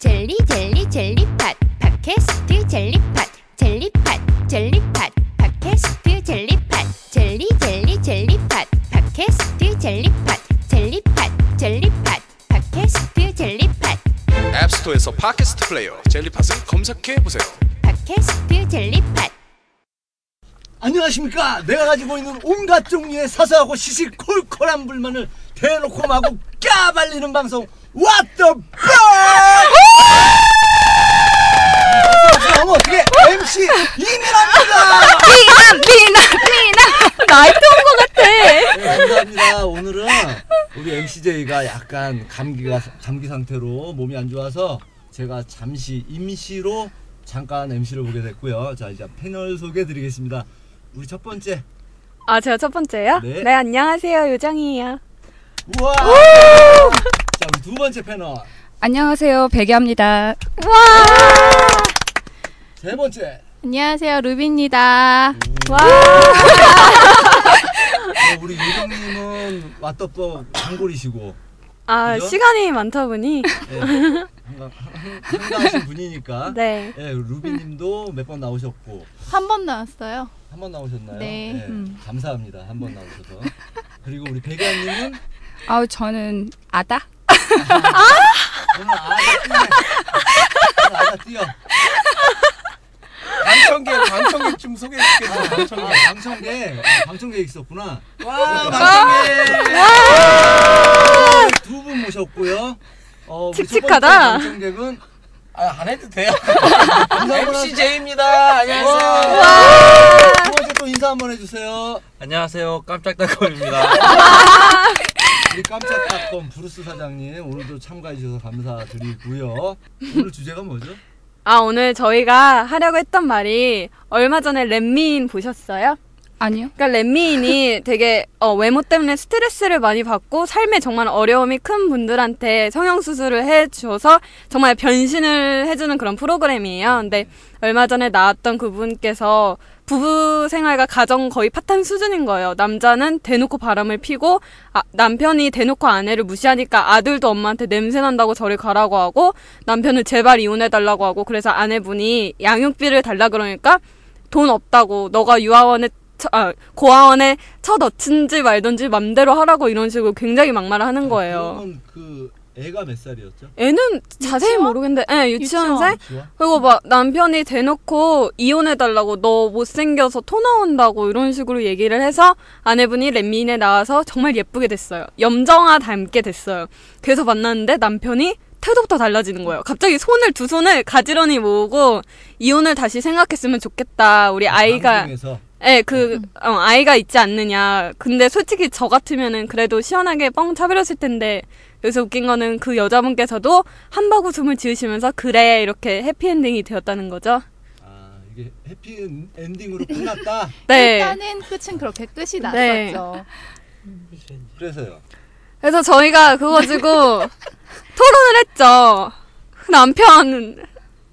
젤리 젤리 젤리팟 팟캐스트 젤리팟 젤리팟 젤리팟 팟캐스트 젤리팟 젤리 젤리 젤리팟 팟캐스트 젤리팟 젤리팟 젤리팟 팟캐스트 젤리팟 앱스토어에서 팟캐스트 플레이어 젤리팟을 검색해 보세요. 팟캐스트 젤리팟 안녕하십니까. 내가 가지고 있는 온갖 종류의 사사하고 시시콜콜한 불만을 대놓고 마구 까발리는 방송 What the fuck! 그럼 어떻게 MC 이민아입니다. 미나 미나 미나 나이트 온것 같아. 네, 감사합니다. 오늘은 우리 MCJ가 약간 감기가 감기 상태로 몸이 안 좋아서 제가 잠시 임시로 잠깐 MC를 보게 됐고요. 자 이제 패널 소개해 드리겠습니다. 우리 첫 번째 아 제가 첫 번째요? 네. 네, 안녕하세요 요정이에요. 우와. 자 우리 두 번째 패널 안녕하세요. 백야입니다. 세 번째 안녕하세요. 루비입니다. 어, 우리 유정님은 왓더법 단골이시고 아 그죠? 시간이 많다 보니 예, 한가- 한- 한가하신 분이니까 네. 예, 루비님도 몇 번 나오셨고 한 번 나왔어요. 한 번 나오셨나요? 네. 예, 음. 감사합니다. 한 번 나오셔서. 그리고 우리 백야님은 아우 저는 아다. 아가 뛰어. 방청객 방청객 좀 소개해 아. 방청객. 아, 방청객. 아, 방청객 있었구나. 와 방청객. 두분 모셨고요. 어, 칙칙하다. 방청객은 아 안 해도 돼요. MC 하- 제이입니다. 안녕하세요. 두 번째 또 인사 한번 해주세요. 안녕하세요. 깜짝닷컴입니다. 우리 깜짝닷컴 브루스 사장님 오늘도 참가해 주셔서 감사드리고요. 오늘 주제가 뭐죠? 아 오늘 저희가 하려고 했던 말이 얼마 전에 렛미인 보셨어요? 아니요. 그러니까 렛미인이 되게 어, 외모 때문에 스트레스를 많이 받고 삶에 정말 어려움이 큰 분들한테 성형 수술을 해줘서 정말 변신을 해주는 그런 프로그램이에요. 근데 얼마 전에 나왔던 그분께서 부부 생활과 가정 거의 파탄 수준인 거예요. 남자는 대놓고 바람을 피고 아, 남편이 대놓고 아내를 무시하니까 아들도 엄마한테 냄새 난다고 저리 가라고 하고 남편을 제발 이혼해 달라고 하고 그래서 아내분이 양육비를 달라 그러니까 돈 없다고 너가 유아원에 처- 아, 고아원에 쳐 넣든지 말든지 맘대로 하라고 이런 식으로 굉장히 막말을 하는 거예요. 그러면 그 애가 몇 살이었죠? 애는 자세히 모르겠는데, 예, 유치원생? 유치원? 그리고 막 남편이 대놓고 이혼해달라고 너 못생겨서 토 나온다고 이런 식으로 얘기를 해서 아내분이 렛미인에 나와서 정말 예쁘게 됐어요. 염정아 닮게 됐어요. 그래서 만났는데 남편이 태도부터 달라지는 거예요. 갑자기 손을 두 손을 가지런히 모으고 이혼을 다시 생각했으면 좋겠다. 우리 아이가 방송에서 예, 그, 어, 아이가 있지 않느냐. 근데 솔직히 저 같으면은 그래도 시원하게 뻥 차버렸을 텐데, 여기서 웃긴 거는 그 여자분께서도 한박 웃음을 지으시면서, 그래, 이렇게 해피엔딩이 되었다는 거죠. 아 이게 해피 엔딩으로 끝났다. 네. 일단은 끝은 그렇게 끝이 네. 났었죠. 그래서요. 그래서 저희가 그거 가지고 토론을 했죠. 그 남편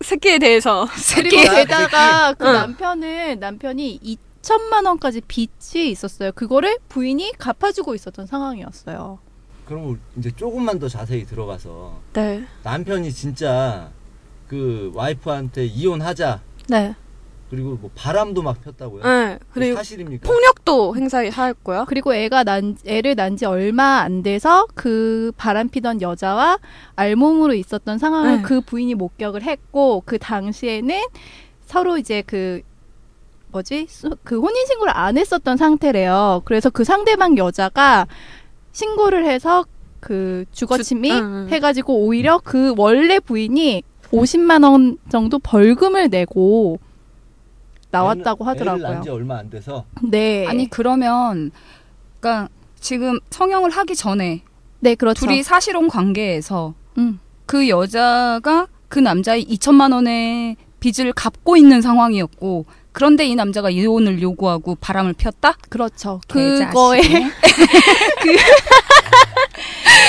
새끼에 대해서. 그리고 게다가 그 응. 남편은 남편이 2천만 원까지 빚이 있었어요. 그거를 부인이 갚아주고 있었던 상황이었어요. 그럼 이제 조금만 더 자세히 들어가서 네. 남편이 진짜 그 와이프한테 이혼하자 네. 그리고 뭐 바람도 막 폈다고요? 네. 그리고 사실입니까? 폭력도 행사하였고요. 그리고 애가 난 애를 낳은 지 얼마 안 돼서 그 바람 피던 여자와 알몸으로 있었던 상황을 네. 그 부인이 목격을 했고 그 당시에는 서로 이제 그 뭐지 수- 그 혼인 신고를 안 했었던 상태래요. 그래서 그 상대방 여자가 신고를 해서 그 주거침입 주- 응, 응. 해가지고 오히려 그 원래 부인이 50만 원 정도 벌금을 내고 나왔다고 애를 하더라고요. 낳은 지 얼마 안 돼서 네. 아니 그러면 그러니까 지금 성형을 하기 전에 네 그렇죠. 둘이 사실혼 관계에서 음. 그 여자가 그 남자의 2천만 원의 빚을 갚고 있는 상황이었고 그런데 이 남자가 이혼을 요구하고 바람을 피웠다? 그렇죠. 그거에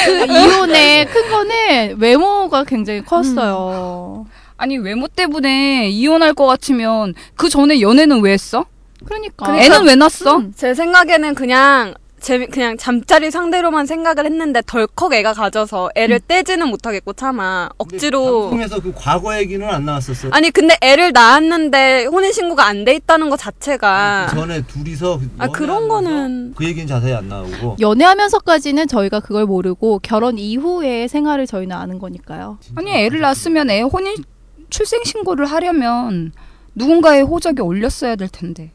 그 이혼의 큰 거는 외모가 굉장히 컸어요. 아니 외모 때문에 이혼할 것 같으면 그 전에 연애는 왜 했어? 그러니까 애는 왜 낳았어? 음. 제 생각에는 그냥 재 그냥 잠자리 상대로만 생각을 했는데 덜컥 애가 가져서 애를 떼지는 못하겠고 근데 억지로 방송에서 그 과거 얘기는 안 나왔었어요. 아니 근데 애를 낳았는데 혼인 신고가 안 돼 있다는 것 자체가 그 전에 둘이서 그 아, 그런 거는- 그 얘기는 자세히 안 나오고 연애하면서까지는 저희가 그걸 모르고 결혼 이후의 생활을 저희는 아는 거니까요. 아니 애를 낳았으면 애 혼인 출생 신고를 하려면 누군가의 호적에 올렸어야 될 텐데.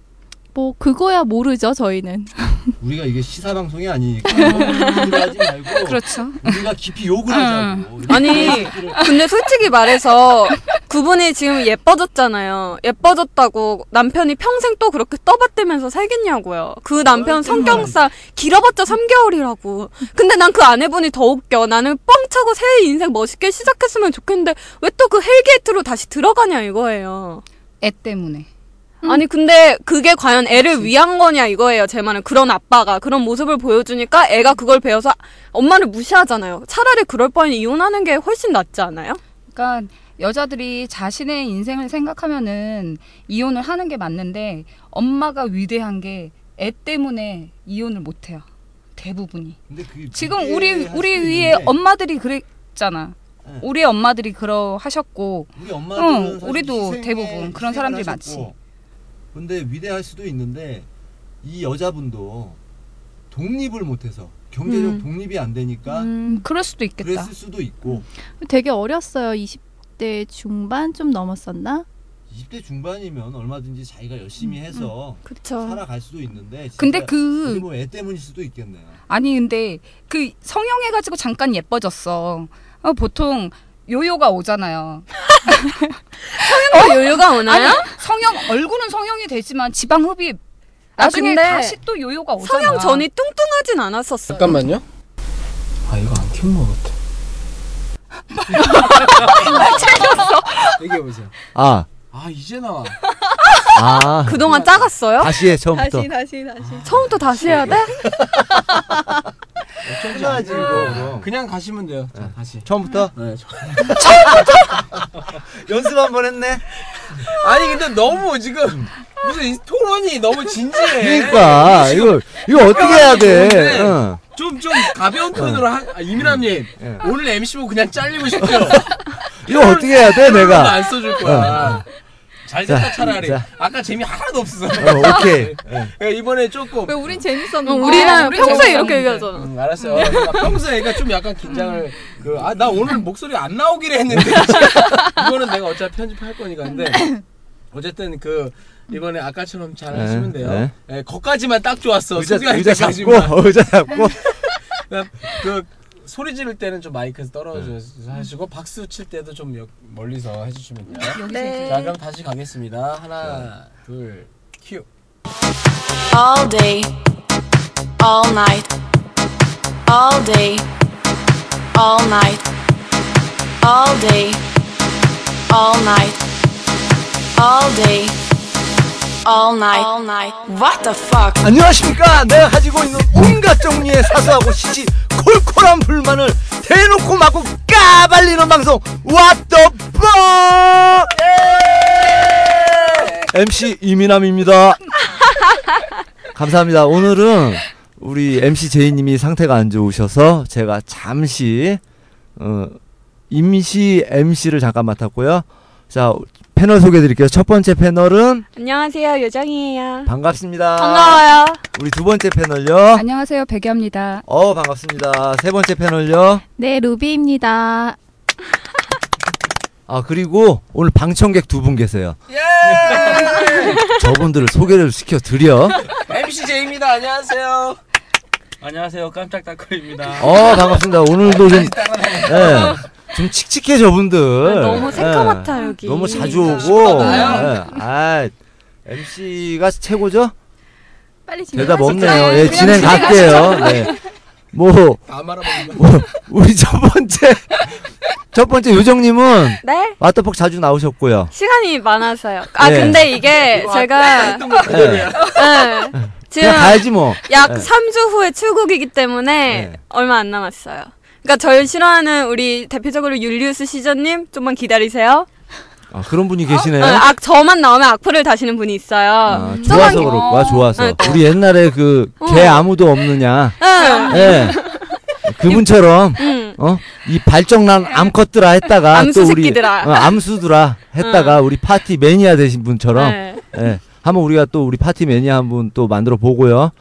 뭐 그거야 모르죠 저희는. 우리가 이게 시사 방송이 아니니까 욕을 하지 말고 그렇죠. 우리가 깊이 욕을 하자고. 아니 근데 솔직히 말해서 그분이 지금 예뻐졌잖아요. 예뻐졌다고 남편이 평생 또 그렇게 떠받들면서 살겠냐고요. 그 남편 성격상 길어봤자 3개월이라고. 근데 난 그 아내분이 더 웃겨. 나는 뻥 차고 새 인생 멋있게 시작했으면 좋겠는데 왜 또 그 hell gate로 다시 들어가냐 이거예요. 애 때문에. 아니 근데 그게 과연 애를 위한 거냐 이거예요. 제 말은 그런 아빠가 그런 모습을 보여주니까 애가 그걸 배워서 엄마를 무시하잖아요. 차라리 그럴 바엔 이혼하는 게 훨씬 낫지 않아요? 그러니까 여자들이 자신의 인생을 생각하면은 이혼을 하는 게 맞는데 엄마가 위대한 게 애 때문에 이혼을 못 해요. 대부분이. 지금 우리 우리 있는데 위에 엄마들이 그랬잖아. 네. 우리 엄마들이 그러 하셨고 우리 엄마들은 응, 우리도 희생에 대부분 그런 사람들이 하셨고. 많지. 근데 위대할 수도 있는데 이 여자분도 독립을 못해서 경제적 음. 독립이 안 되니까 음, 그럴 수도 있겠다. 그랬을 수도 있고 되게 어렸어요. 20대 중반 좀 넘었었나? 20대 중반이면 얼마든지 자기가 열심히 해서 그쵸. 살아갈 수도 있는데 진짜 근데 어디 그 보면 애 때문일 수도 있겠네요. 아니 근데 그 성형해가지고 잠깐 예뻐졌어. 어, 보통 요요가 오잖아요. 어, 요요가 오나요? 아니 성형 얼굴은 성형이 되지만 지방 흡입 나중에 근데 다시 또 요요가 오잖아. 성형 전이 뚱뚱하진 않았었어요. 잠깐만요. 아 이거 안 키운 것 같아. 얘기해 보세요. 아, 아 이제 나와. 아 그동안 작았어요? 다시 해 처음부터. 다시 다시. 처음부터 다시 해야 돼? 해야지 이거. 그럼. 그냥 가시면 돼요. 자 다시. 처음부터 네. 저- 연습 한 번 했네. 아니 근데 너무 지금 무슨 이 토론이 너무 진지해. 그러니까 이거 이거 어떻게 해야 돼? 응. 좀 좀 가벼운 톤으로 한 아, 이민아님 예. 오늘 MC 보고 그냥 잘리고 싶죠. 이거 어떻게 해야 돼 내가? 안 써줄 거야. 잘 됐다 자, 차라리. 자. 아까 재미 하나도 없어. 어, 오케이. 예. 예, 이번에 조금 왜 우린 재밌었는데? 어, 우리는 우리 평소에 재밌었는데. 이렇게 얘기하잖아. 음, 알았어요. 그러니까 평소에 애가 좀 약간 긴장을 그 아 나 오늘 목소리 안 나오기로 했는데 이거는 내가 어차피 편집할 거니까 근데 어쨌든 그 이번에 아까처럼 잘 네, 하시면 돼요. 네. 예, 거까지만 딱 좋았어. 의자 의자 잡고. 의자 잡고. 그, 그 소리 지를 때는 좀 마이크에서 떨어져서 하시고 박수 칠 때도 좀 여- 멀리서 해주시면 돼요. 네. 자 그럼 다시 가겠습니다. 하나 둘 큐. all day, all night, all day, all night, all day, all night, all day, all night, all night. What the fuck? 안녕하십니까. 내가 가지고 있는 온갖 종류의 사소하고 시시 콜콜한 불만을 대놓고 마구 까발리는 방송 What the fuck! MC 이민남입니다. 감사합니다. 오늘은 우리 MC 제이님이 상태가 안 좋으셔서 제가 잠시 어, 임시 MC를 잠깐 맡았고요. 자 패널 소개해드릴게요. 첫 번째 패널은 안녕하세요, 요정이에요. 반갑습니다. 반가워요. 우리 두 번째 패널요. 안녕하세요 백야입니다. 어 반갑습니다. 세 번째 패널요. 네 루비입니다. 아 그리고 오늘 방청객 두 분 계세요. 예! 저분들을 소개를 시켜 드려. MC 제입니다. 안녕하세요. 안녕하세요 깜짝따클입니다 어 반갑습니다. 오늘도 좀 예. 좀 칙칙해 저분들. 너무 예. 새까맣다, 여기. 너무 자주 오고. 시끄러워요. 예. 아 MC가 최고죠? 빨리 대답. 없네요. 예 진행 갈게요. 네. 뭐 뭐, 우리 첫 번째 첫 번째 요정님은 네? 와터폭 자주 나오셨고요. 시간이 많아서요. 아, 네. 근데 이게 제가, 예. 네. 지금 가야지 뭐. 약 네. 3주 후에 출국이기 때문에 네. 얼마 안 남았어요. 그러니까 저를 싫어하는 우리 대표적으로 율리우스 시저님 좀만 기다리세요. 아, 그런 분이 계시네요. 어, 악 저만 나오면 악플을 다시는 분이 있어요. 아, 좋아서 저만- 그럴 거야, 좋아서. 네. 우리 옛날에 그개 어. 아무도 없느냐. 응. 예. 그분처럼 응. 어? 이 발정난 암컷들아 했다가 암수 또 우리 새끼들아. 어, 암수들아 했다가 우리 파티 매니아 되신 분처럼 네. 예. 한번 우리가 또 우리 파티 매니아 한 분 또 만들어 보고요.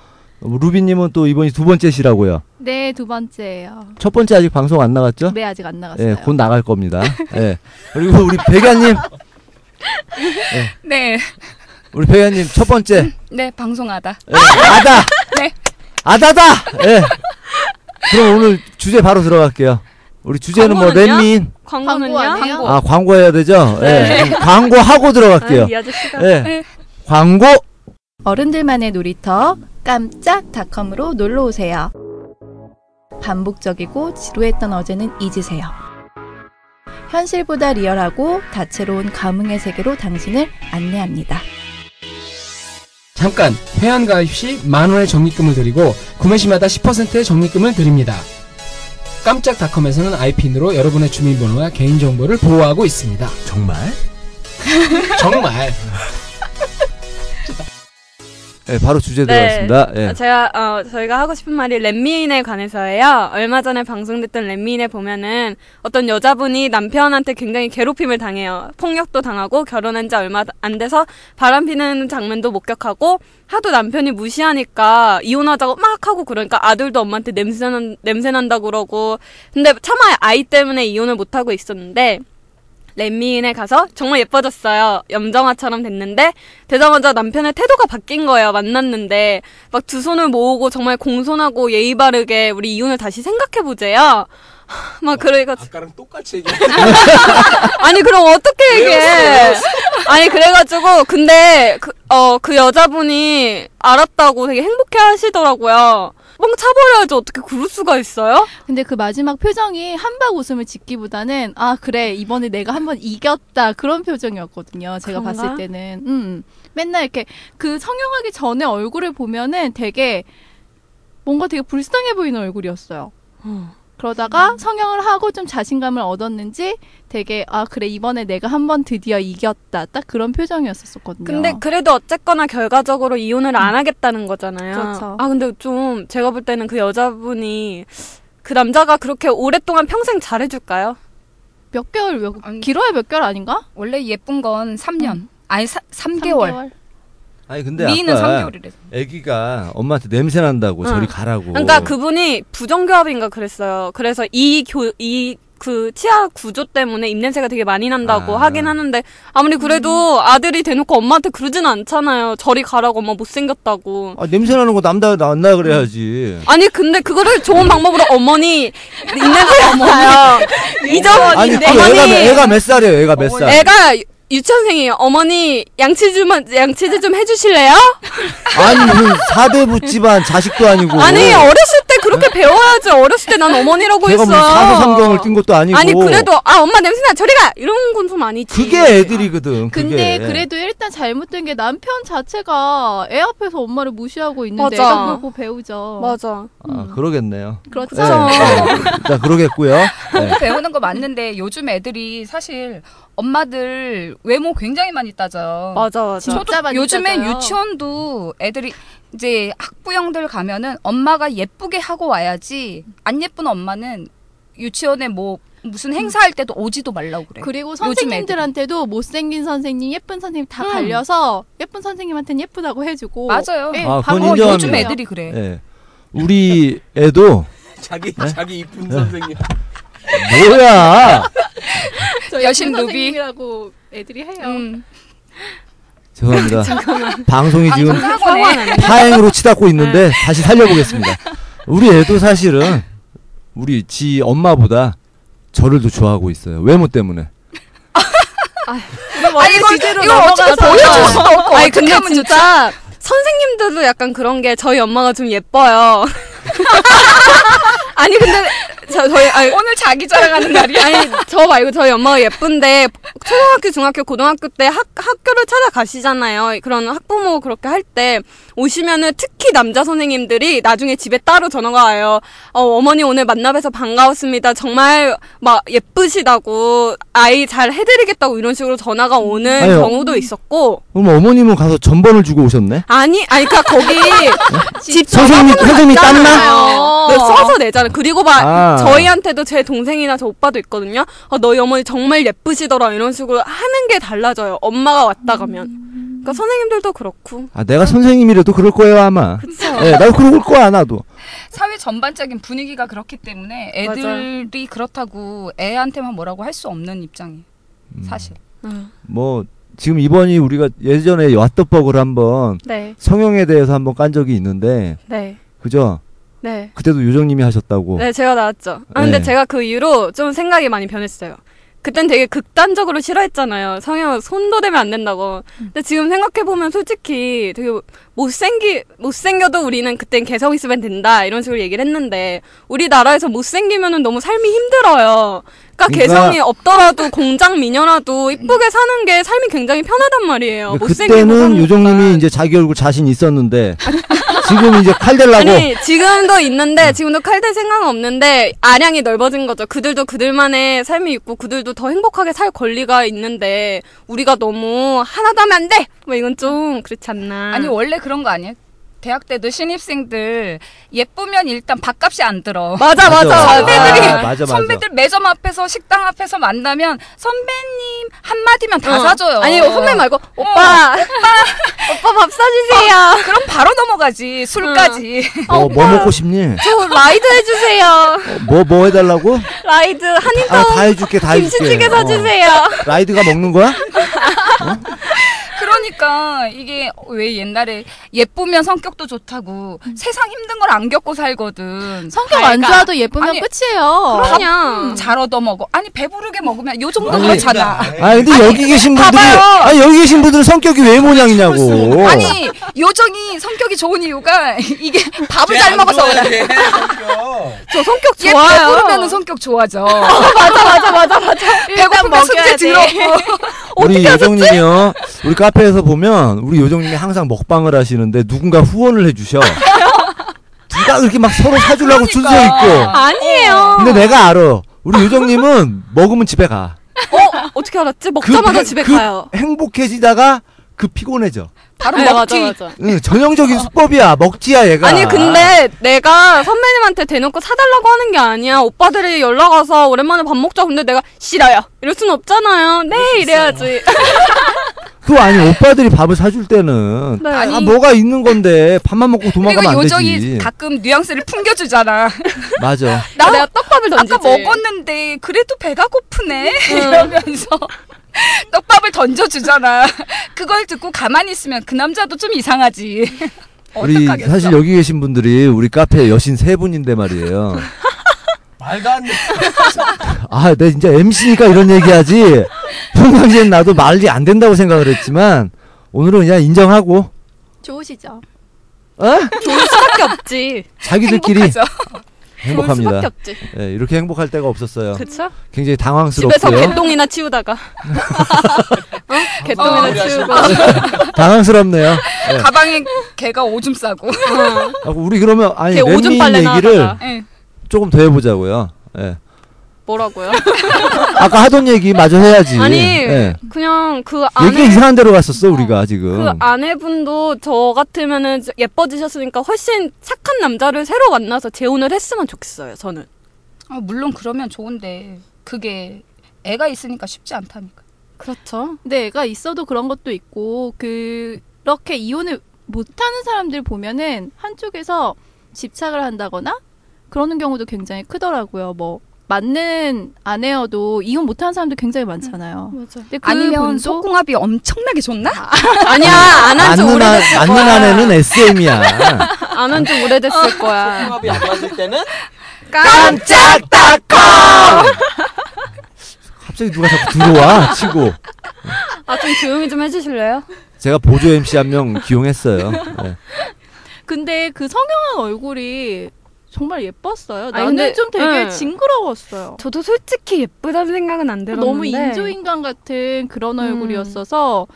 어, 루비님은 또 이번이 두 번째시라고요. 네, 두 번째예요. 첫 번째 아직 방송 안 나갔죠? 네, 아직 안 나갔어요. 예, 곧 나갈 겁니다. 예. 그리고 우리 백야님, 네, 우리 백야님 첫 번째 네 방송하다. 예, 아다, 네. 아다다. 예. 그럼 오늘 주제 바로 들어갈게요. 우리 주제는 뭐 광고는요? 렛미인 광고는요? 광고. 아 광고해야 되죠. 네. 예. 광고 하고 들어갈게요. 아, 이 아저씨가 예. 광고. 어른들만의 놀이터 깜짝닷컴으로 놀러 오세요. 반복적이고 지루했던 어제는 잊으세요. 현실보다 리얼하고 다채로운 감흥의 세계로 당신을 안내합니다. 잠깐 회원 가입 시 만 원의 적립금을 드리고 구매 시마다 10%의 적립금을 드립니다. 깜짝닷컴에서는 아이핀으로 여러분의 주민번호와 개인정보를 보호하고 있습니다. 정말? 정말 예, 바로 주제 네. 들어갔습니다. 예. 아, 제가 어, 저희가 하고 싶은 말이 렛미인에 관해서예요. 얼마 전에 방송됐던 렛미인에 보면은 어떤 여자분이 남편한테 굉장히 괴롭힘을 당해요. 폭력도 당하고 결혼한 지 얼마 안 돼서 바람피는 장면도 목격하고 하도 남편이 무시하니까 이혼하자고 막 하고 그러니까 아들도 엄마한테 냄새 난 냄새 난다 그러고 근데 차마 아이 때문에 이혼을 못 하고 있었는데 렛미인에 가서 정말 예뻐졌어요. 염정아처럼 됐는데 되자마자 남편의 태도가 바뀐 거예요. 만났는데 막 두 손을 모으고 정말 공손하고 예의 바르게 우리 이혼을 다시 생각해 보재요. 막 그러니까 아까랑 똑같이 얘기해. 아니 그럼 어떻게 얘기해? 아니 그래가지고 근데 그 어 그 여자분이 알았다고 되게 행복해 하시더라고요. 뻥 차버려야지 어떻게 그럴 수가 있어요? 근데 그 마지막 표정이 한박 웃음을 짓기보다는 아 그래 이번에 내가 한번 이겼다 그런 표정이었거든요. 제가 그런가? 봤을 때는 음 맨날 이렇게 그 성형하기 전에 얼굴을 보면은 되게 뭔가 되게 불쌍해 보이는 얼굴이었어요. 그러다가 성형을 하고 좀 자신감을 얻었는지 되게 아 그래 이번에 내가 한번 드디어 이겼다 딱 그런 표정이었었거든요. 근데 그래도 어쨌거나 결과적으로 이혼을 안 하겠다는 거잖아요. 그렇죠. 아 근데 좀 제가 볼 때는 그 여자분이 그 남자가 그렇게 오랫동안 평생 잘해줄까요? 몇 개월 몇, 아니, 길어야 몇 개월 아닌가? 원래 예쁜 건 3년. 아니 사, 3개월. 3개월. 아니 근데 미인은 3개월이래. 아기가 엄마한테 냄새 난다고 응. 저리 가라고. 그러니까 그분이 부정교합인가 그랬어요. 그래서 이 교 이 그 치아 구조 때문에 입냄새가 되게 많이 난다고 아. 하긴 하는데 아무리 그래도 아들이 대놓고 엄마한테 그러지는 않잖아요. 저리 가라고 엄마 못생겼다고. 아, 냄새 나는 거 남다 난다 그래야지. 아니 근데 그거를 좋은 방법으로 어머니 입냄새 나요. 아니 이전인데 그 애가 어머니 애가 몇 살이에요? 애가 몇 살? 애가 유- 유치원생이에요. 어머니 양치즈 좀 양치즈 좀 해주실래요? 아니 무슨 사대부 집안 자식도 아니고. 아니 어렸을 때 그렇게 배워야지. 어렸을 때 난 어머니라고 걔가 했어. 무슨 사서삼경을 띈 것도 아니고. 아니 그래도 아 엄마 냄새나 저리가 이런 건 좀 아니지. 그게 애들이거든. 근데 그게. 그래도 일단 잘못된 게 남편 자체가 애 앞에서 엄마를 무시하고 있는데 맞아. 애가 그걸 보고 배우죠. 맞아. 아, 그러겠네요. 그렇죠. 네, 네. 자 그러겠고요. 네. 배우는 거 맞는데 요즘 애들이 사실 엄마들 외모 굉장히 많이 따져요. 맞아 맞아. 진짜 저도 많이 요즘엔 따져요. 유치원도 애들이 이제 학부형들 가면은 엄마가 예쁘게 하고 와야지 안 예쁜 엄마는 유치원에 뭐 무슨 행사할 때도 오지도 말라고 그래. 그리고 선생님들한테도 못생긴 선생님, 예쁜 선생님 다 음. 갈려서 예쁜 선생님한테는 예쁘다고 해주고 맞아요. 예, 아, 방어 어, 인정합니다. 요즘 애들이 그래. 예. 우리 애도 자기 네? 자기 이쁜 선생님. 뭐야? 저 여신 루비. 선생님이라고 애들이 해요. 음. 죄송합니다. 방송이 지금. 파행으로 치닫고 있는데 다시 살려보겠습니다. 우리 애도 사실은 우리 지 엄마보다 저를 더 좋아하고 있어요. 외모 때문에. 아 이거 이거 어떻게 보여줄 수도 없고 아니 근데? 진짜 선생님들도 약간 그런 게 저희 엄마가 좀 예뻐요. 아니 근데 저, 저희 아니, 오늘 자기 자랑하는 날이야. 아니 저 말고 저희 엄마가 예쁜데 초등학교, 중학교, 고등학교 때 학, 학교를 찾아가시잖아요. 그런 학부모 그렇게 할 때 오시면은 특히 남자 선생님들이 나중에 집에 따로 전화가 와요. 어, 어머니 오늘 만나뵈서 반가웠습니다. 정말 막 예쁘시다고 아이 잘 해드리겠다고 이런 식으로 전화가 오는 아니요. 경우도 있었고 그럼 어머님은 가서 전번을 주고 오셨네. 아니 아니 그니까 거기 집 선생님이 선생님이 땄나? 땄잖아요. 네, 써서 내잖아요. 그리고 막 아. 저희한테도 제 동생이나 저 오빠도 있거든요. 어, 너희 어머니 정말 예쁘시더라 이런 식으로 하는 게 달라져요. 엄마가 왔다 가면. 그러니까 선생님들도 그렇고. 아 내가 선생님이라도 그럴 거예요 아마. 예, 나도 그럴 거야 나도. 사회 전반적인 분위기가 그렇기 때문에 애들이 그렇다고 애한테만 뭐라고 할 수 없는 입장이에요. 음. 사실. 뭐 지금 이번이 우리가 예전에 왓더벅을 한번 네, 성형에 대해서 한번 깐 적이 있는데 네, 그죠? 네. 그때도 요정님이 하셨다고. 네, 제가 나왔죠. 아, 근데 네. 제가 그 이후로 좀 생각이 많이 변했어요. 그땐 되게 극단적으로 싫어했잖아요. 성형 손도 대면 안 된다고. 근데 지금 생각해보면 솔직히 되게 못생기, 못생겨도 우리는 그땐 개성 있으면 된다. 이런 식으로 얘기를 했는데, 우리나라에서 못생기면은 너무 삶이 힘들어요. 그러니까, 그러니까- 개성이 없더라도 공장 미녀라도 이쁘게 사는 게 삶이 굉장히 편하단 말이에요. 그때는 것보다. 이제 자기 얼굴 자신 있었는데 지금 이제 칼 대려고 아니 지금도 있는데 지금도 칼댈 생각은 없는데 아량이 넓어진 거죠. 그들도 그들만의 삶이 있고 그들도 더 행복하게 살 권리가 있는데 우리가 너무 하나도 하면 안 돼. 뭐 이건 좀 그렇지 않나. 아니 원래 그런 거 아니에요? 대학 때도 신입생들 예쁘면 일단 밥값이 안 들어. 맞아 맞아. 선배들이 아, 맞아, 맞아. 선배들 매점 앞에서 식당 앞에서 만나면 선배님 한 마디면 다 어. 사줘요. 아니 선배 말고 오빠 오빠 밥 사주세요. 그럼 바로 넘어가지 술까지. 뭐, 뭐 먹고 싶니? 저 ride 해주세요. 뭐뭐 해달라고? ride 아 한인타운 다 해줄게 다 해줄게. 김치찌개 어. 사주세요. ride가 먹는 거야? 그러니까 이게 왜 옛날에 예쁘면 성격 도 좋다고 세상 힘든 걸 안 겪고 살거든. 성격 안 그러니까 좋아도 예쁘면 아니, 끝이에요. 그냥 잘 얻어 먹어. 아니 배부르게 먹으면 요 정도 아니, 그렇잖아. 아 근데 여기 계신 분들이 봐봐요. 아니 여기 계신 분들은 성격이 왜 모양이냐고. 아니 요정이 성격이 좋은 이유가 이게 밥을 잘 먹어서 그래. 저 성격 얘 좋아요. 배부르면 성격 좋아져. 맞아 맞아 맞아 맞아. 배고프면 숙제 들었고. 우리 요정님이요. 우리 카페에서 보면 우리 요정님이 항상 먹방을 하시는데 누군가 후원을 해주셔. 누가 그렇게 막 서로 사주려고 줄서 그러니까. 있고. 아니에요. 근데 내가 알아. 우리 요정님은 먹으면 집에 가. 어 어떻게 알았지? 먹자마자 그, 집에 그 가요. 행복해지다가 그 피곤해져. 바로 네, 먹지. 맞아 맞아. 응, 전형적인 수법이야. 먹지야 얘가. 아니 근데 내가 선배님한테 대놓고 사달라고 하는 게 아니야. 오빠들이 연락 와서 오랜만에 밥 먹자. 근데 내가 싫어요. 이럴 순 없잖아요. 네 이래야지. 그거 아니 오빠들이 밥을 사줄 때는 네. 아 아니. 뭐가 있는 건데 밥만 먹고 그리고 도망가면 안 요정이 되지. 가끔 뉘앙스를 풍겨주잖아. 맞아. 나 내가 떡밥을 던지지. 아까 먹었는데 그래도 배가 고프네 이러면서 떡밥을 던져주잖아. 그걸 듣고 가만히 있으면 그 남자도 좀 이상하지. 우리 어떡하겠어. 사실 여기 계신 분들이 우리 카페 여신 세 분인데 말이에요. 말도 안 돼. 아, 내 진짜 MC니까 이런 얘기하지. 평상시엔 나도 말이 안 된다고 생각을 했지만 오늘은 그냥 인정하고 좋으시죠? 어? 좋을 수밖에 없지. 자기들끼리 행복하죠. 행복합니다. 수밖에 없지. 예, 이렇게 행복할 때가 없었어요. 그쵸? 굉장히 집에서 당황스럽고요. 개똥이나 치우다가. 어? 개똥이나 어, 치우고. 당황스럽네요. 예. 가방에 개가 오줌 싸고. 아, 우리 그러면 아니 걔 오줌 빨래 얘기를 나가다가. 예. 조금 더 해보자고요. 예. 뭐라고요? 아까 하던 얘기 마저 해야지. 아니 예. 그냥 그 얘기가 안에 이상한 데로 갔었어 우리가 지금. 그 아내분도 저 같으면은 예뻐지셨으니까 훨씬 착한 남자를 새로 만나서 재혼을 했으면 좋겠어요. 저는. 아, 물론 그러면 좋은데 그게 애가 있으니까 쉽지 않다니까. 그렇죠. 근데 애가 있어도 그런 것도 있고 그렇게 이혼을 못하는 사람들 보면은 한쪽에서 집착을 한다거나 그러는 경우도 굉장히 크더라고요. 뭐 맞는 아내여도 이혼 못하는 사람들 굉장히 많잖아요. 맞아. 근데 그 아니면 분도 속궁합이 엄청나게 좋나? 아 니야 안 한지 아, 오래됐을 맞는 거야. 아내는 SM이야. 안 한 지 오래됐을 거야. 궁합이 안 맞을 때는 깜짝닷컴. 갑자기 누가 자꾸 들어와 치고. 아 좀 조용히 좀 해주실래요? 제가 보조 MC 한 명 기용했어요. 예. 근데 그 성형한 얼굴이 정말 예뻤어요. 아니, 나는 근데- 좀 되게 네. 징그러웠어요. 저도 솔직히 예쁘다는 생각은 안 들었는데 너무 인조인간 같은 그런 음. 얼굴이었어서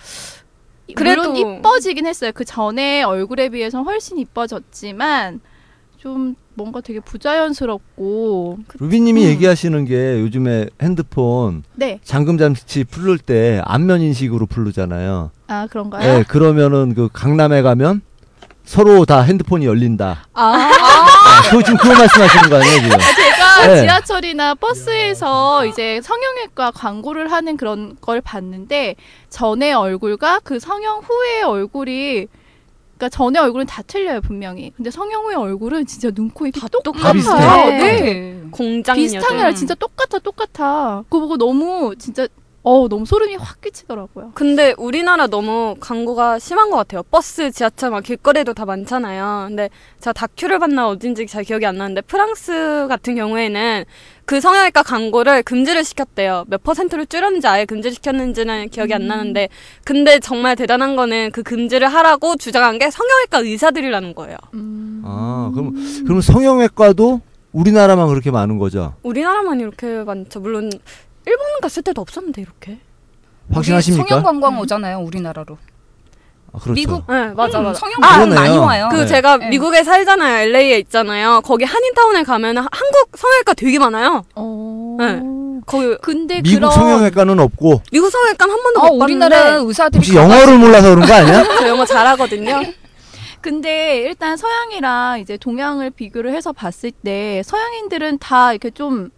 그래도- 물론 이뻐지긴 했어요. 그 전에 얼굴에 비해서 훨씬 이뻐졌지만 좀 뭔가 되게 부자연스럽고 루비님이 음. 얘기하시는 게 요즘에 핸드폰 네. 잠금 장치 풀릴 때 안면 인식으로 풀르잖아요. 아 그런가요? 네, 그러면은 그 강남에 가면 서로 다 핸드폰이 열린다. 아, 아, 그거 지금 그거 말씀하시는 거 아니에요, 지금? 제가 네. 지하철이나 버스에서 이제 성형외과 광고를 하는 그런 걸 봤는데 전의 얼굴과 그 성형 후의 얼굴이 그러니까 전의 얼굴은 다 틀려요 분명히. 근데 성형 후의 얼굴은 진짜 눈, 코, 입이 다 똑같아요. 비슷해요? 네. 공장 비슷한 게 아니라 진짜 똑같아 똑같아. 그거 보고 너무 진짜 어 너무 소름이 확 끼치더라고요. 근데 우리나라 너무 광고가 심한 것 같아요. 버스, 지하철, 막 길거리에도 다 많잖아요. 근데 제가 다큐를 봤나 어딘지 잘 기억이 안 나는데 프랑스 같은 경우에는 그 성형외과 광고를 금지를 시켰대요. 몇 퍼센트를 줄였는지 아예 금지를 시켰는지는 기억이 안 나는데 근데 정말 대단한 거는 그 금지를 하라고 주장한 게 성형외과 의사들이라는 거예요. 음. 아, 그럼, 그럼 성형외과도 우리나라만 그렇게 많은 거죠? 우리나라만 이렇게 많죠. 물론 일본 갔을 때도 없었는데 이렇게. 확신하십니까? 성형 관광 오잖아요, 우리나라로. 아, 그렇죠. 미국 네, 맞아 음, 맞아. 성형 아, 관광 그러네요. 많이 와요. 그 네. 제가 네. 미국에 살잖아요. LA에 있잖아요. 거기 한인타운에 가면 은 한국 성형외과 되게 많아요. 어. 네. 거기 근데 미국 그런 성형외과는 없고 미국 성형외과 한 번도 어, 못 우리나라 의사들이 혹시 영어를 몰라서 그런 거 아니야? 저 영어 잘하거든요. 근데 일단 서양이랑 이제 동양을 비교를 해서 봤을 때 서양인들은 다 이렇게 좀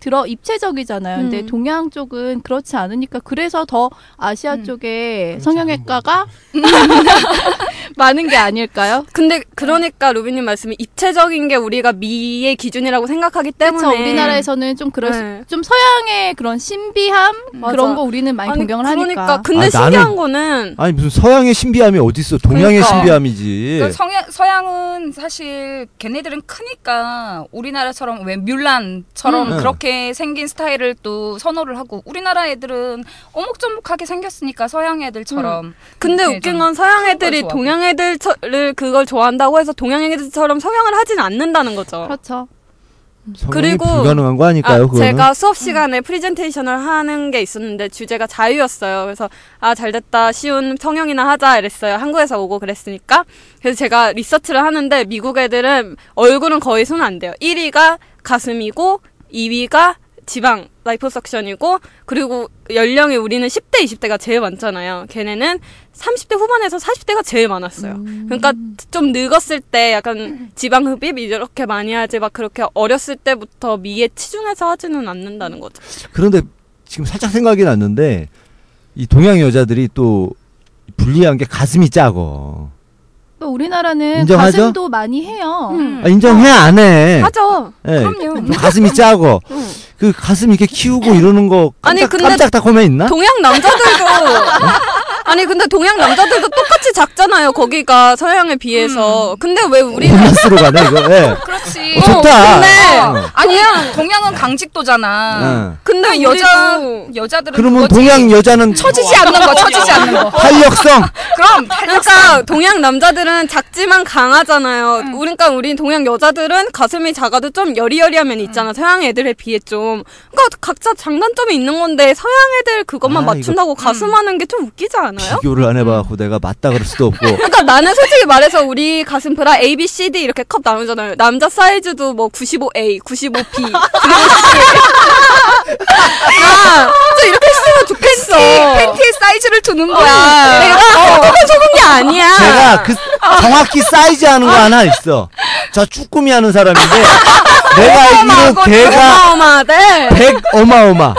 들어 입체적이잖아요. 근데 음. 동양 쪽은 그렇지 않으니까 그래서 더 아시아 음. 쪽에 성형외과가 많은 게 아닐까요? 근데 그러니까 루비님 말씀이 입체적인 게 우리가 미의 기준이라고 생각하기 때문에 그렇죠. 우리나라에서는 좀 그런 네. 좀 서양의 그런 신비함 맞아. 그런 거 우리는 많이 아니, 동경을 그러니까 하니까. 근데 아, 신기한 나는- 거는 아니, 무슨 서양의 신비함이 어딨어. 동양의 그러니까. 신비함이지. 그러니까 성향, 서양은 사실 걔네들은 크니까 우리나라처럼 왜 뮬란처럼 음. 그렇게 생긴 스타일을 또 선호를 하고 우리나라 애들은 오목조목하게 생겼으니까 서양 애들처럼. 근데 네, 웃긴 좀건 서양 애들이. 동양 애들을 그걸 좋아한다고 해서 동양 애들처럼 성형을 하진 않는다는 거죠. 그렇죠. 그리고- 불가능한 거 아닐까요, 아, 그거는? 제가 수업 시간에 프리젠테이션을 하는 게 있었는데 주제가 자유였어요. 그래서 아 잘됐다 쉬운 성형이나 하자 이랬어요. 한국에서 오고 그랬으니까. 그래서 제가 리서치를 하는데 미국 애들은 얼굴은 거의 손 안 대요. 1위가 가슴이고 2위가 지방 라이포석션이고 그리고 연령이 우리는 10대 20대가 제일 많잖아요. 걔네는 30대 후반에서 40대가 제일 많았어요. 그러니까 좀 늙었을 때 약간 지방 흡입 이렇게 많이 하지 막 그렇게 어렸을 때부터 미에 치중해서 하지는 않는다는 거죠. 그런데 지금 살짝 생각이 났는데 이 동양 여자들이 또 불리한 게 가슴이 작어. 또 우리나라는 인정하죠? 가슴도 많이 해요. 음. 아, 인정해 안 해? 하죠. 예, 그럼요. 가슴이. 응. 그 가슴 이렇게 키우고 이러는 거 아니, 깜짝, 근데 깜짝 다코면 있나? 동양 남자들도 아니 근데 동양 남자들도 똑같이 작잖아요. 거기가 서양에 비해서. 근데 왜 우리 로맨스로 가네 이거. 예. 그렇지. 어, 좋다. 근데 어. 아니 동양은 강직도잖아. 예. 근데 여자 여자들은 그러면 그거지. 동양 여자는 처지지 않는 거, 처지지 않는 거. 탄력성. 그럼 그러니까 동양 남자들은 작지만 강하잖아요. 그러니까 우리 동양 여자들은 가슴이 작아도 좀 여리여리한 면이 있잖아. 서양 애들에 비해 좀. 그러니까 각자 장단점이 있는 건데 서양 애들 그것만 아, 맞춘다고 가슴 하는 게 좀 웃기지 않아 요? 비교를 안 해봐갖고 내가 맞다 그럴 수도 없고. 그러니까 나는 솔직히 말해서 우리 가슴 브라 A, B, C, D 이렇게 컵 나누잖아요. 남자 사이즈도 뭐 95A, 95B, 95C. 아, 저 이렇게 했으면 좋겠어. 팬티의 사이즈를 두는 거야. 내가 조금 적은 게 아니야. 제가 그 정확히 사이즈 하는 거 하나 있어. 저 쭈꾸미 하는 사람인데 내가 걔가 어마어마하대. 100 어마어마.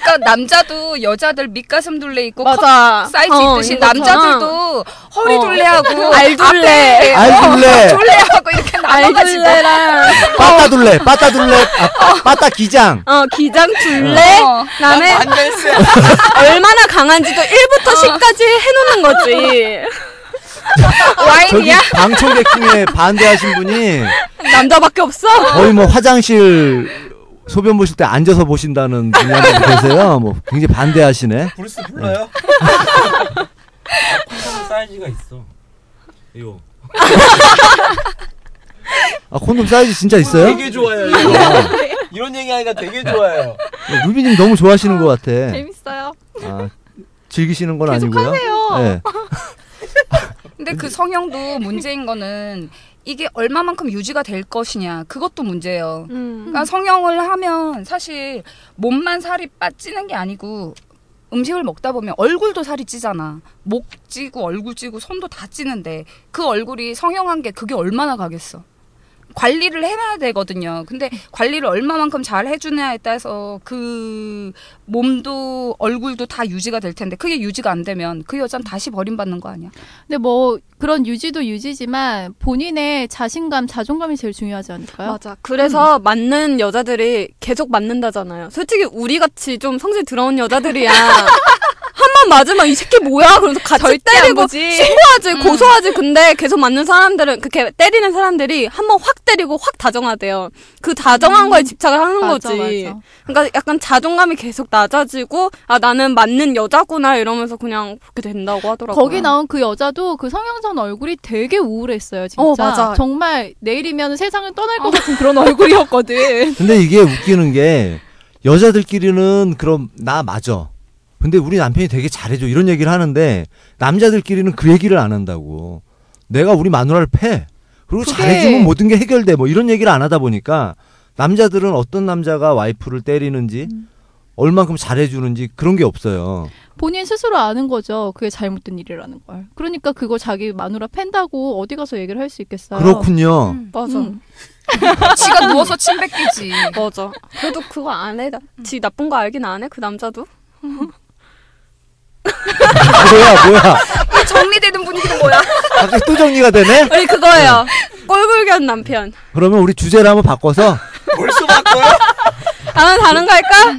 그러니까 남자도 여자들 밑가슴 둘레 있고 맞아. 컵 사이즈 어, 있듯이. 남자들도 허리 어. 둘레하고 알둘레. 앞에 알둘레. 둘레하고 이렇게 나눠가지고 알둘레랑 빠따 둘레, 빠따 둘레, 아, 빠따 기장. 어 기장 둘레. 어. 그다음에 얼마나 강한지도 1부터 10까지 해놓는 거지. 와인이야? 방청객 중에 반대하신 분이 남자밖에 없어. 거의 뭐 화장실 소변 보실 때 앉아서 보신다는 분이 한분 계세요. 뭐 굉장히 반대하시네. 브루스 불러요? 콩콩 사이즈가 있어. 요. 아 콘돔 사이즈 진짜 있어요? 되게 좋아요. 이거. 이런 얘기하니까 되게 좋아요. 루비님 너무 좋아하시는 것 같아. 재밌어요. 아, 즐기시는 건 계속 아니고요. 하세요. 네. 근데 그 성형도 문제인 거는 이게 얼마만큼 유지가 될 것이냐 그것도 문제예요. 음. 그러니까 성형을 하면 사실 몸만 살이 빠지는 게 아니고 음식을 먹다 보면 얼굴도 살이 찌잖아. 목 찌고 얼굴 찌고 손도 다 찌는데 그 얼굴이 성형한 게 그게 얼마나 가겠어. 관리를 해놔야 되거든요. 근데 관리를 얼마만큼 잘 해주냐에 따라서 그 몸도 얼굴도 다 유지가 될 텐데 그게 유지가 안 되면 그 여자는 다시 버림받는 거 아니야? 근데 뭐 그런 유지도 유지지만 본인의 자신감, 자존감이 제일 중요하지 않을까요? 맞아. 그래서 맞는 여자들이 계속 맞는다잖아요. 솔직히 우리 같이 좀 성질 들어온 여자들이야. 한 번 맞으면 이 새끼 뭐야? 그러면서 같이 때리고 신고하지, 고소하지. 근데 계속 맞는 사람들은 그렇게 때리는 사람들이 한 번 확 때리고 확 다정하대요. 그 다정한 거에 집착을 하는 맞아, 거지. 맞아. 그러니까 약간 자존감이 계속 낮아지고 아 나는 맞는 여자구나 이러면서 그냥 그렇게 된다고 하더라고요. 거기 나온 그 여자도 그 성형전 얼굴이 되게 우울했어요, 진짜. 어, 맞아. 정말 내일이면 세상을 떠날 것 같은 그런 얼굴이었거든. 근데 이게 웃기는 게 여자들끼리는 그럼 나 맞아. 근데 우리 남편이 되게 잘해줘 이런 얘기를 하는데 남자들끼리는 그 얘기를 안 한다고. 내가 우리 마누라를 패. 그리고 그게- 잘해주면 모든 게 해결돼. 뭐 이런 얘기를 안 하다 보니까 남자들은 어떤 남자가 와이프를 때리는지 얼만큼 잘해주는지 그런 게 없어요. 본인 스스로 아는 거죠. 그게 잘못된 일이라는 걸. 그러니까 그거 자기 마누라 팬다고 어디 가서 얘기를 할 수 있겠어요. 그렇군요. 맞아. 음. 지가 누워서 침 뱉기지. 맞아. 그래도 그거 안 해. 나- 지 나쁜 거 알긴 안 해. 그 남자도. 뭐야 뭐야. 이 정리되는 분위기는 뭐야? 갑자기 또 정리가 되네? 아니 그거예요. 꼴불견 남편. 그러면 우리 주제를 한번 바꿔서 벌써 바꿔요? 다른 다른 거 할까?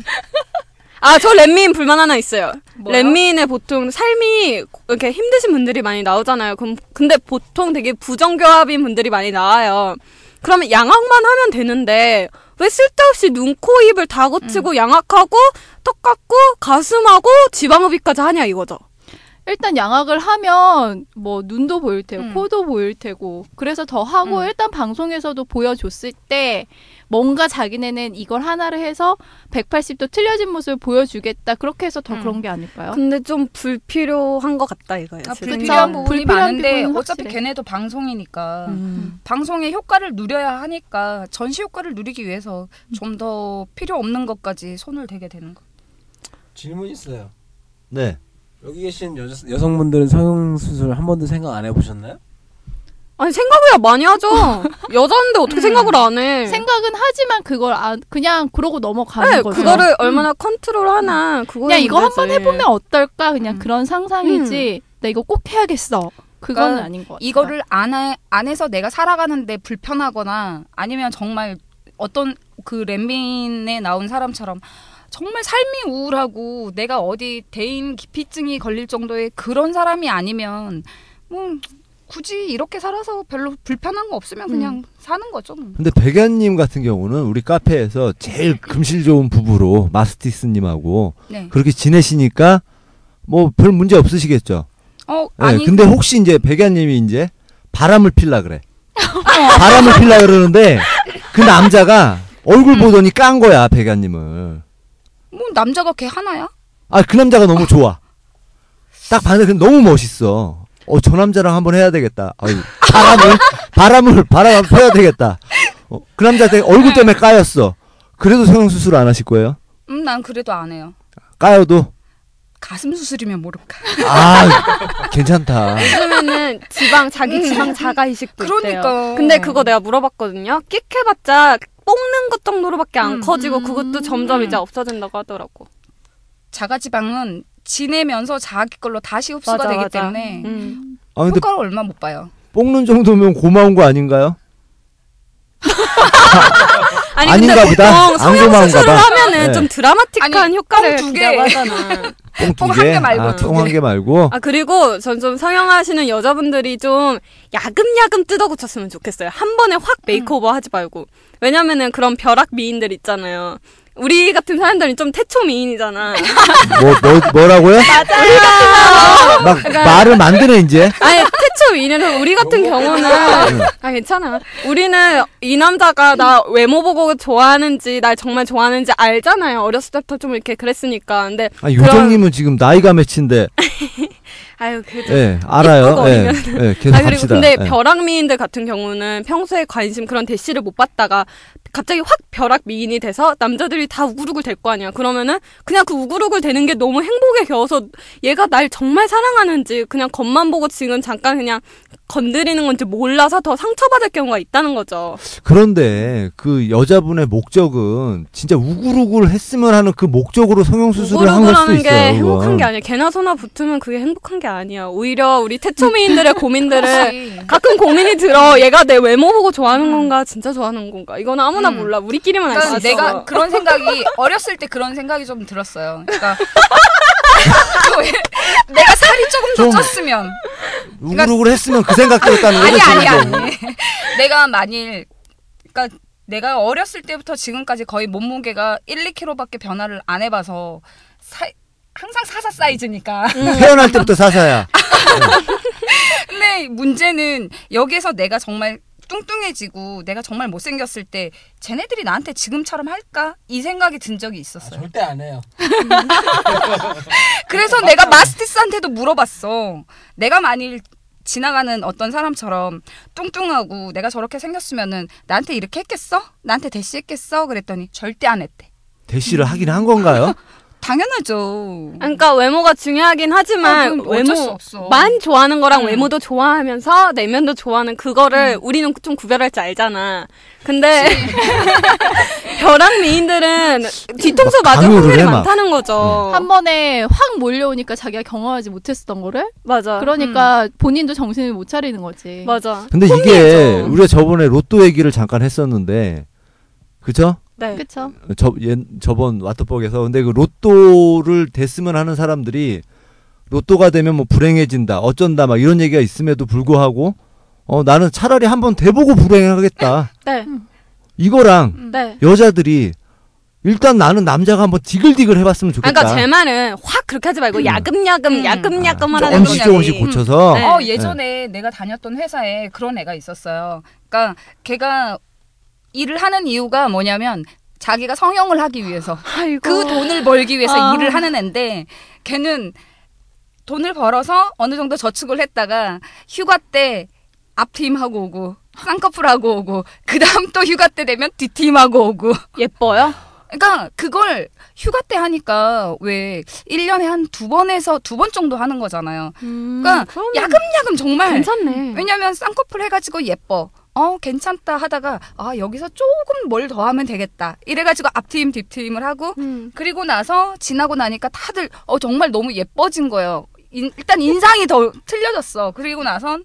아, 저 렛미인 불만 하나 있어요. 뭐요? 렛미인의 보통 삶이 이렇게 힘드신 분들이 많이 나오잖아요. 그럼 근데 보통 되게 부정교합인 분들이 많이 나와요. 그러면 양악만 하면 되는데 왜 쓸데없이 눈, 코, 입을 다 고치고 양악하고 턱 깎고 가슴하고 지방흡입까지 하냐 이거죠. 일단 양악을 하면 뭐 눈도 보일 테고 음. 코도 보일 테고 그래서 더 하고 음. 일단 방송에서도 보여줬을 때 뭔가 자기네는 이걸 하나를 해서 180도 틀려진 모습을 보여주겠다 그렇게 해서 더 음. 그런 게 아닐까요? 근데 좀 불필요한 것 같다 이거예요. 아. 불필요한. 부분이 불필요한 많은데 어차피. 걔네도 방송이니까 음. 방송의 효과를 누려야 하니까 전시 효과를 누리기 위해서 좀 더 필요 없는 것까지 손을 대게 되는 거. 질문 있어요. 네. 여기 계신 여, 여성분들은 성형 수술 한 번도 생각 안 해보셨나요? 아니 생각이야 많이 하죠. 여자인데 어떻게 생각을 안 해? 생각은 하지만 그걸 안 그냥 그러고 넘어가는 네, 거죠. 그거를 얼마나 컨트롤하나 그거 그냥 이거 한번 해보면 어떨까 그냥 음. 그런 상상이지. 나 이거 꼭 해야겠어. 그거는 그러니까 아닌 것 같아요. 이거를 안, 해, 안 해서 내가 살아가는데 불편하거나 아니면 정말 어떤 그 렘민에 나온 사람처럼 정말 삶이 우울하고 내가 어디 대인 기피증이 걸릴 정도의 그런 사람이 아니면 뭐 굳이 이렇게 살아서 별로 불편한 거 없으면 그냥 사는 거죠. 뭐. 근데 백연님 같은 경우는 우리 카페에서 제일 금실 좋은 부부로 마스티스님하고 네. 그렇게 지내시니까 뭐 별 문제 없으시겠죠. 어 네, 아니 근데 혹시 이제 백연님이 이제 바람을 필라 그래. 바람을 필라 그러는데 그 남자가 얼굴 보더니 깐 거야 백연님을. 뭐 남자가 걔 하나야? 아 그 남자가 너무 좋아. 딱 봤는데 너무 멋있어. 어 저 남자랑 한번 해야 되겠다. 아유, 바람을 바람을 바람을 펴야 되겠다. 어, 그 남자한테 얼굴 때문에 까였어. 그래도 성형 수술 안 하실 거예요? 음 난 그래도 안 해요. 까여도 가슴 수술이면 모를까. 아 괜찮다. 요즘에는 지방 자기 지방 자가 이식도 있대요. 그러니까. 근데 그거 내가 물어봤거든요. 끽 해봤자 뽑는 것 정도로밖에 안 음. 커지고 그것도 점점 음. 이제 없어진다고 하더라고. 자가 지방은 지내면서 자기 걸로 다시 흡수가 맞아, 되기 맞아. 때문에 음. 아 근데 효과를 얼마 못 봐요. 뽑는 정도면 고마운 거 아닌가요? 아니 아닌가 근데 보다. 안 성형 고마운가 수술을 봐. 하면은 네. 좀 드라마틱한 아니, 효과를 뽕 두 개. 준다고 하잖아. 뽕두 뽕한 개? 개 말고 아, 두 뽕한 개. 개 말고. 아 그리고 전 좀 성형하시는 여자분들이 좀 야금야금 뜯어고쳤으면 좋겠어요. 한 번에 확 makeover 하지 말고. 왜냐면은 그런 벼락 미인들 있잖아요. 우리 같은 사람들은 좀 태초 미인이잖아. 뭐, 뭐 뭐라고요? 막 말을 만드네 이제. 아니 최초 미인은 우리 같은 경우는 아 괜찮아. 우리는 이 남자가 나 외모 보고 좋아하는지 날 정말 좋아하는지 알잖아요. 어렸을 때부터 좀 이렇게 그랬으니까. 근데 아, 요정님은 지금 나이가 몇인데, 아유 그래도 예, 알아요. 예. 예, 계속 아 그리고 합시다. 근데 예. 벼락 미인들 같은 경우는 평소에 관심 그런 대시를 못 받다가 갑자기 확 벼락 미인이 돼서 남자들이 다 우글우글 될 거 아니야. 그러면은 그냥 그 우글우글 되는 게 너무 행복에 겨워서 얘가 날 정말 사랑하는지 그냥 겉만 보고 지금 잠깐 그냥 건드리는 건지 몰라서 더 상처받을 경우가 있다는 거죠. 그런데 그 여자분의 목적은 진짜 우글우글 했으면 하는 그 목적으로 성형수술을 한 걸 수도 우글우글하는 게 있어요. 행복한 그건. 게 아니야. 개나 소나 붙으면 그게 행복한 게 아니야. 오히려 우리 태초미인들의 고민들을. 가끔 고민이 들어. 얘가 내 외모 보고 좋아하는 건가, 진짜 좋아하는 건가. 이거는 아무나 음. 몰라. 우리끼리만 알수 그러니까 있어. 내가 그런 생각이 어렸을 때 그런 생각이 좀 들었어요. 그러니까 왜 내가 살이 조금 더 좀- 쪘으면 우글우글 했으면 그 생각 들었다는 거죠. 아니 아니. 아니 내가 만일 그러니까 내가 어렸을 때부터 지금까지 거의 몸무게가 1, 2kg밖에 변화를 안 해봐서 사, 항상 사사 사이즈니까 태어날 때부터 사사야. 근데 문제는 여기에서 내가 정말 뚱뚱해지고 내가 정말 못생겼을 때 쟤네들이 나한테 지금처럼 할까 이 생각이 든 적이 아, 있었어요. 절대 안 해요. 그래서 내가 마스티스한테도 물어봤어. 내가 만일 지나가는 어떤 사람처럼 뚱뚱하고 내가 저렇게 생겼으면은 나한테 이렇게 했겠어? 나한테 대시했겠어? 그랬더니 절대 안 했대. 대시를 하긴 한 건가요? 당연하죠. 그러니까 외모가 중요하긴 아, 하지만 수 외모. 만 좋아하는 거랑 음. 외모도 좋아하면서 내면도 좋아하는 그거를 우리는 좀 구별할 줄 알잖아. 근데 벼락 미인들은 뒤통수 맞을 확률이. 많다는 거죠. 한 번에 확 몰려오니까 자기가 경험하지 못했었던 거를 맞아. 그러니까 본인도 정신을 못 차리는 거지. 맞아. 근데 이게 혼미해져. 우리가 저번에 로또 얘기를 잠깐 했었는데, 그죠? 네. 그쵸? 저, 예, 저번 와트벅에서. 근데 그 로또를 됐으면 하는 사람들이 로또가 되면 뭐 불행해진다, 어쩐다, 막 이런 얘기가 있음에도 불구하고, 어, 나는 차라리 한번 돼보고 불행하겠다. 네. 이거랑 네. 여자들이 일단 나는 남자가 한번 디글디글 해봤으면 좋겠다. 그러니까 제 말은 확 그렇게 하지 말고 야금야금 음. 야금야금 조금씩 거지. 조금씩 고쳐서. 네. 어, 예전에 내가 다녔던 회사에 그런 애가 있었어요. 그러니까 걔가 일을 하는 이유가 뭐냐면 자기가 성형을 하기 위해서 아이고. 그 돈을 벌기 위해서 아. 일을 하는 애인데 걔는 돈을 벌어서 어느 정도 저축을 했다가 휴가 때 앞팀 하고 오고 쌍꺼풀 하고 오고 그 다음 또 휴가 때 되면 뒷팀 하고 오고 예뻐요? 그러니까 그걸 휴가 때 하니까 왜 1년에 한 두 번에서 두 번 정도 하는 거잖아요. 그러니까 그럼 야금야금 정말 괜찮네. 왜냐면 쌍꺼풀 해 가지고 예뻐. 어 괜찮다 하다가 아 여기서 조금 뭘 더 하면 되겠다. 이래가지고 앞트임 뒷트임을 하고 음. 그리고 나서 지나고 나니까 다들 어 정말 너무 예뻐진 거예요. 인- 일단 인상이 더 틀려졌어. 그리고 나선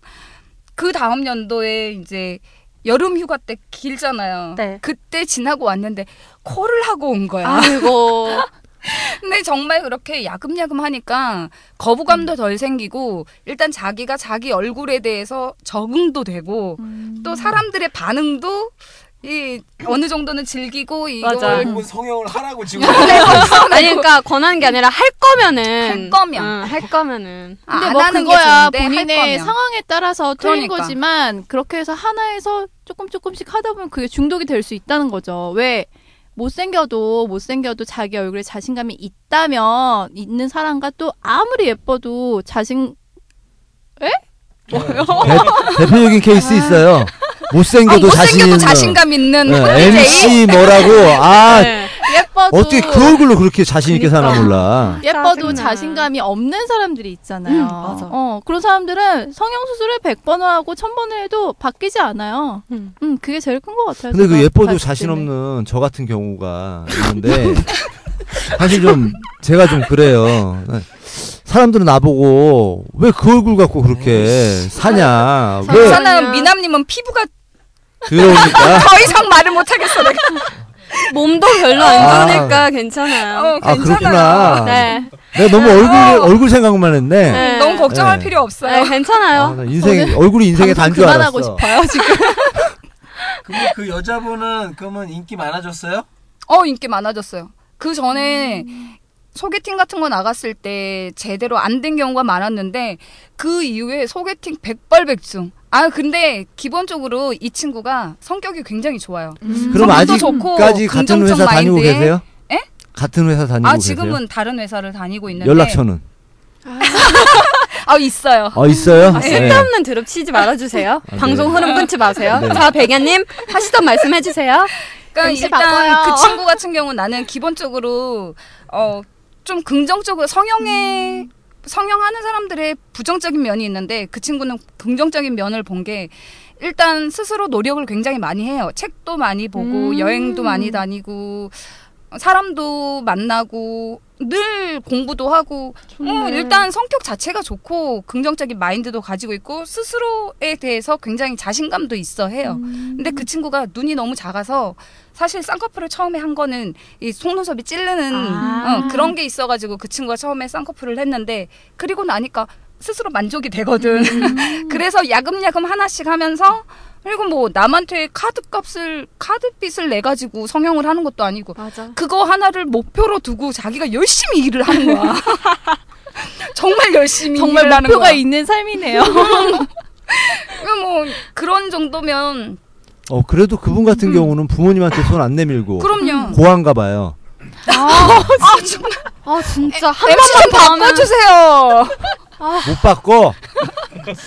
그 다음 연도에 이제 여름 휴가 때 길잖아요. 네. 그때 지나고 왔는데 코를 하고 온 거야. 아이고. 근데 정말 그렇게 야금야금 하니까 거부감도 덜 생기고 일단 자기가 자기 얼굴에 대해서 적응도 되고 또 사람들의 반응도 이 어느 정도는 즐기고 이걸. 왜 성형을 하라고 지금. 아니 그러니까 권하는 게 아니라 할 거면은 할 거면. 응, 할 거면은 아, 근데 안뭐 그거야 본인의. 상황에 따라서 틀린 그러니까. 거지만 그렇게 해서 하나에서 조금 조금씩 하다 보면 그게 중독이 될 수 있다는 거죠. 왜 못생겨도 못생겨도 자기 얼굴에 자신감이 있다면 있는 사람과 또 아무리 예뻐도 자신 대, 대표적인 케이스 있어요. 못생겨도 아, 자신 못생겨도 있는. 자신감 있는 네, MC 뭐라고 아 네. 예뻐도 어떻게 그 얼굴로 그렇게 자신 있게 사나 몰라. 예뻐도 짜증나. 자신감이 없는 사람들이 있잖아요. 음, 맞아. 어, 그런 사람들은 성형 수술을 100번을 하고 1000번을 해도 바뀌지 않아요. 음. 음, 그게 제일 큰 것 같아요. 근데 그 예뻐도 자신. 없는 저 같은 경우가 있는데 사실 좀 제가 좀 그래요. 사람들은 나보고 왜 그 얼굴 갖고 그렇게 사냐? 왜 괜찮아요. 미남님은 피부가 그러니까 더 이상 말을 못 하겠어. 내가. 몸도 별로 안 아. 좋으니까 괜찮아요. 어, 아 괜찮아요. 그렇구나. 네. 내가 너무 얼굴 얼굴 생각만 했네. 네. 너무 걱정할 네. 필요 없어요. 네, 괜찮아요. 아, 나 인생 얼굴이 인생의 단줄 알았어. 그만하고 싶어요 지금. 근데 그 여자분은 그러면 인기 많아졌어요? 어 인기 많아졌어요. 그 전에 소개팅 같은 거 나갔을 때 제대로 안 된 경우가 많았는데 그 이후에 소개팅 백발백중. 아 근데 기본적으로 이 친구가 성격이 굉장히 좋아요. 그럼 성격도 좋고 아직까지 같은 회사 다니고 마인드에 계세요? 에? 같은 회사 다니고 아 계세요? 지금은 다른 회사를 다니고 있는데 연락처는? 아 있어요. 어 있어요? 아, 쓸데없는 드럽 치지 말아주세요. 아, 방송 네. 흐름 끊지 마세요. 네. 자, 백야님 하시던 말씀 해주세요. 그러니까 일단 바꿔요. 그 친구 같은 경우는 나는 기본적으로 어 좀 긍정적으로 성형에 성형하는 사람들의 부정적인 면이 있는데 그 친구는 긍정적인 면을 본 게 일단 스스로 노력을 굉장히 많이 해요. 책도 많이 보고 음. 여행도 많이 다니고 사람도 만나고 늘 공부도 하고 어, 일단 성격 자체가 좋고 긍정적인 마인드도 가지고 있고 스스로에 대해서 굉장히 자신감도 있어 해요. 근데 그 친구가 눈이 너무 작아서 사실 쌍꺼풀을 처음에 한 거는 이 속눈썹이 찌르는 아. 어, 그런 게 있어가지고 그 친구가 처음에 쌍꺼풀을 했는데 그리고 나니까 스스로 만족이 되거든. 그래서 야금야금 하나씩 하면서 그리고 뭐 남한테 카드 값을 카드 빚을 내 가지고 성형을 하는 것도 아니고 맞아. 그거 하나를 목표로 두고 자기가 열심히 일을 하는 거야. 정말 열심히 정말 일을 하는 목표가 거야. 있는 삶이네요. 그러니까 뭐 그런 정도면 어 그래도 그분 같은 경우는 부모님한테 손 안 내밀고 그럼요. 고한가 봐요. 아, 정말 아, 진짜 한 MC 좀 번만 바꿔주세요. 못 바꿔.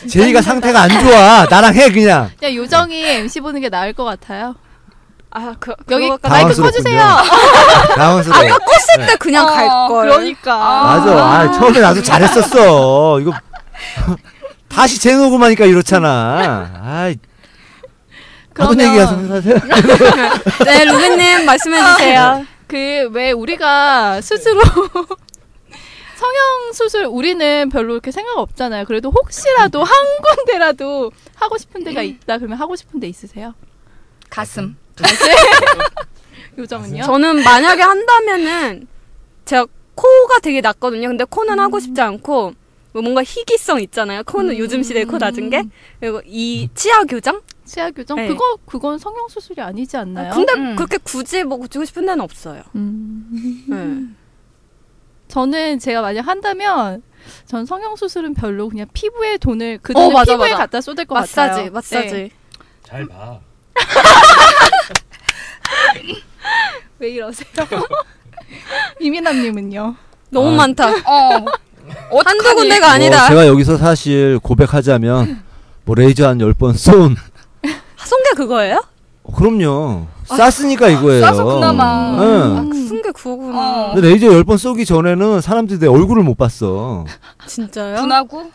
제이가 상태가 안 좋아. 나랑 해 그냥. 그냥 요정이 MC 보는 게 나을 것 같아요. 아, 그 여기 마이크. 꺼주세요. 당황스러워. 아까 껐을 때 그냥 어, 갈 걸. 그러니까. 맞아. 아, 처음에 나도 잘했었어. 이거 다시 재녹음 하니까 이렇잖아. 아이. 하던 그러면- 얘기 하세요. 하세요. 네, 루비님 말씀해 주세요. 그 왜 우리가 스스로 성형 수술 우리는 별로 이렇게 생각 없잖아요. 그래도 혹시라도 한 군데라도 하고 싶은 데가 있다 그러면 하고 싶은 데 있으세요? 가슴. 요정은요? 저는 만약에 한다면은 제가 코가 되게 낮거든요. 근데 코는 하고 싶지 않고 뭐 뭔가 희귀성 있잖아요. 코는 요즘 시대에 코 낮은 게 그리고 이 치아 교정? 치아 교정 네. 그거 그건 성형 수술이 아니지 않나요? 근데 음. 그렇게 굳이 뭐 고치고 싶은 데는 없어요. 음. 네. 저는 제가 만약 한다면 전 성형 수술은 별로 그냥 피부에 돈을 그 어, 돈을 맞아, 피부에 맞아. 갖다 쏟을 것 마사지, 같아요. 마사지. 네. 잘 봐. 왜 이러세요? 이민아님은요? 너무 아. 많다. 어. 한두? 군데가 아니다. 어, 제가 여기서 사실 고백하자면 뭐 레이저 한 10번 쏜. 성게 그거예요? 어, 그럼요. 쌌으니까 이거예요. 싸서 그나마. 응. 아, 그 성게 그거구나. 어. 근데 레이저 10번 쏘기 전에는 사람들이 내 얼굴을 못 봤어. 진짜요? 분하고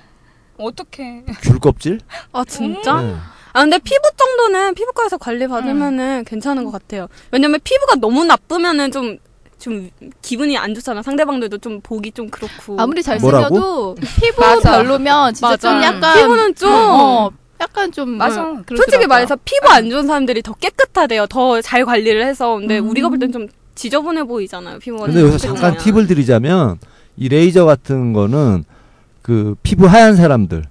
어떻게? 귤 껍질? 아 진짜? 네. 아 근데 피부 정도는 피부과에서 관리 받으면은 괜찮은 것 같아요. 왜냐면 피부가 너무 나쁘면은 좀 좀 기분이 안 좋잖아. 상대방들도 좀 보기 좀 그렇고. 아무리 잘생겨도 피부 맞아. 별로면 진짜 맞아. 좀 약간 피부는 좀 어, 약간 좀 맞아. 음, 솔직히. 말해서 피부 안 좋은 사람들이 더 깨끗하대요. 더 잘 관리를 해서. 근데 음. 우리가 볼 땐 좀 지저분해 보이잖아요. 피부가. 근데 여기서 잠깐 팁을 드리자면 이 레이저 같은 거는 그 피부 하얀 사람들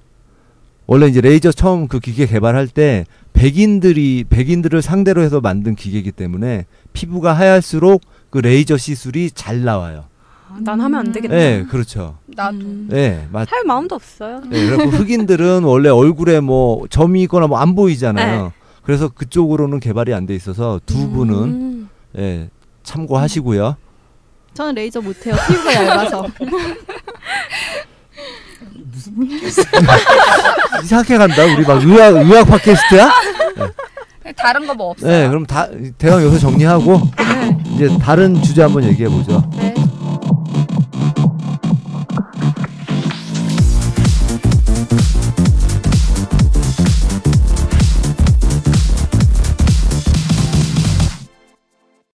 원래 이제 레이저 처음 그 기계 개발할 때 백인들이 백인들을 상대로 해서 만든 기계이기 때문에 피부가 하얄수록 그 레이저 시술이 잘 나와요. 난 하면 안 되겠다. 네, 그렇죠. 나도. 네, 맞. 할 마음도 없어요. 네, 그리고 흑인들은 원래 얼굴에 뭐 점이 있거나 뭐 안 보이잖아요. 그래서 그쪽으로는 개발이 안 돼 있어서 두 분은 음. 예, 참고하시고요. 저는 레이저 못해요. 피부가 얇아서. 이상하게 간다. 우리 막 의학 의학 팟캐스트야? 다른 거 뭐 없어요? 네, 그럼 다 대강 여기서 정리하고 이제 다른 주제 한번 얘기해 보죠.